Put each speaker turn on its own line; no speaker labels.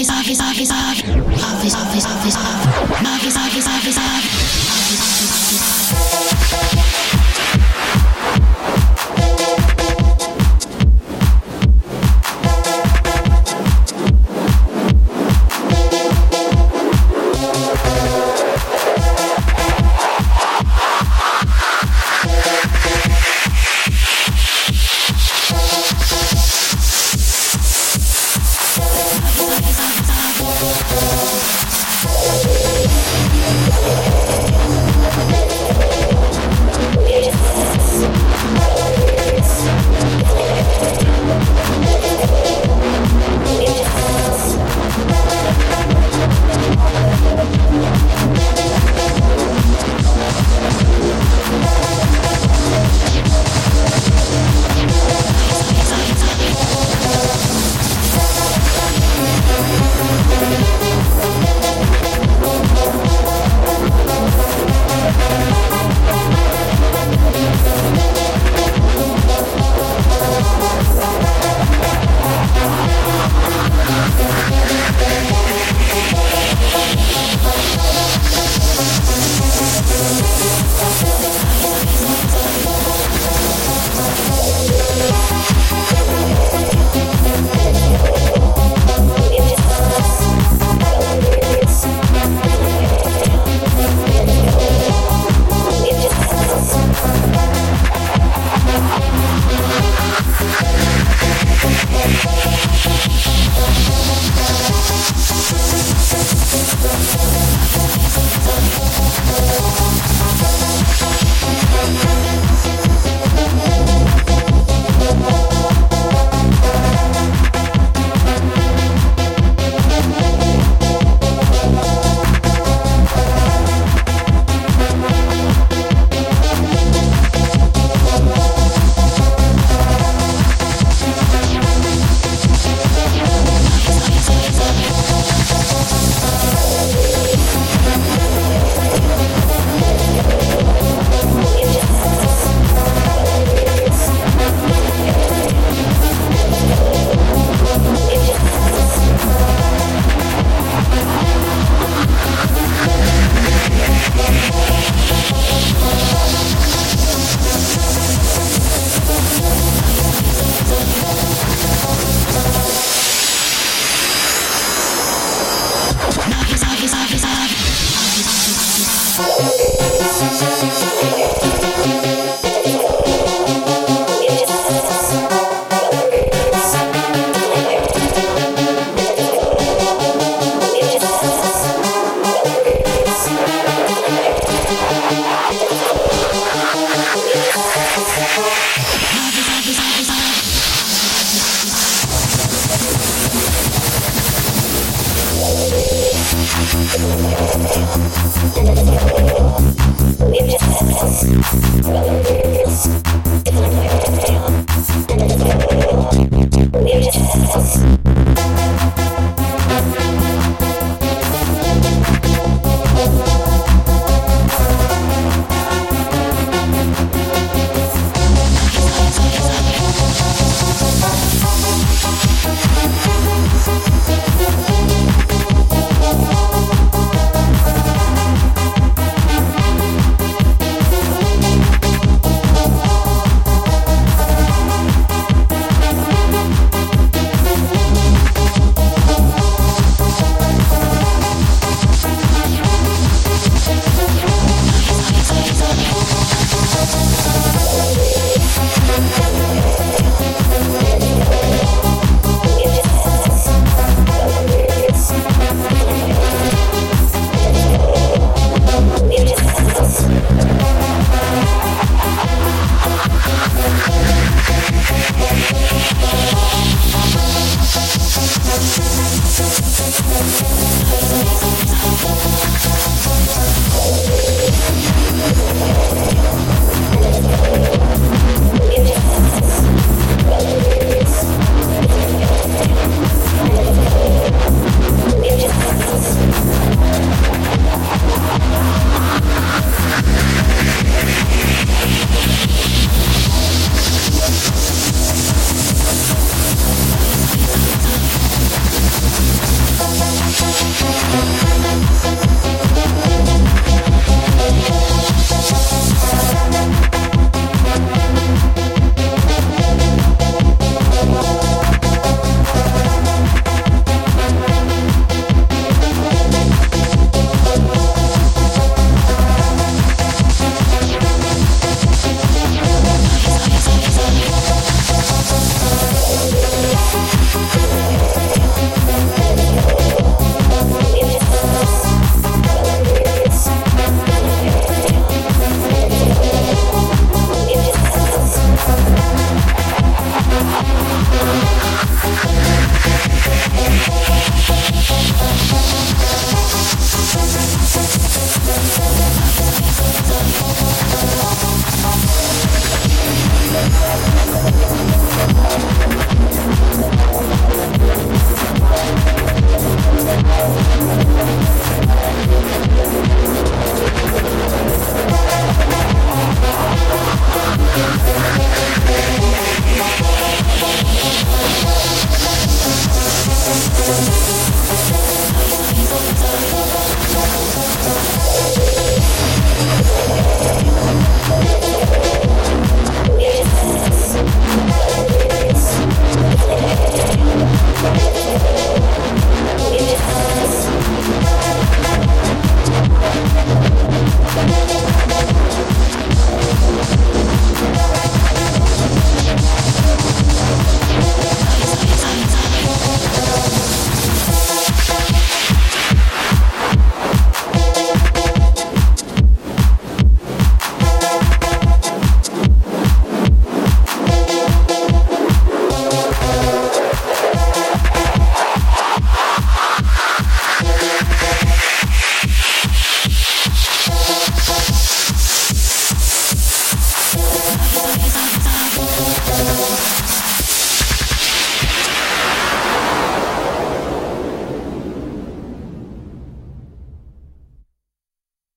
office office office office office office office office office office office office office
We're just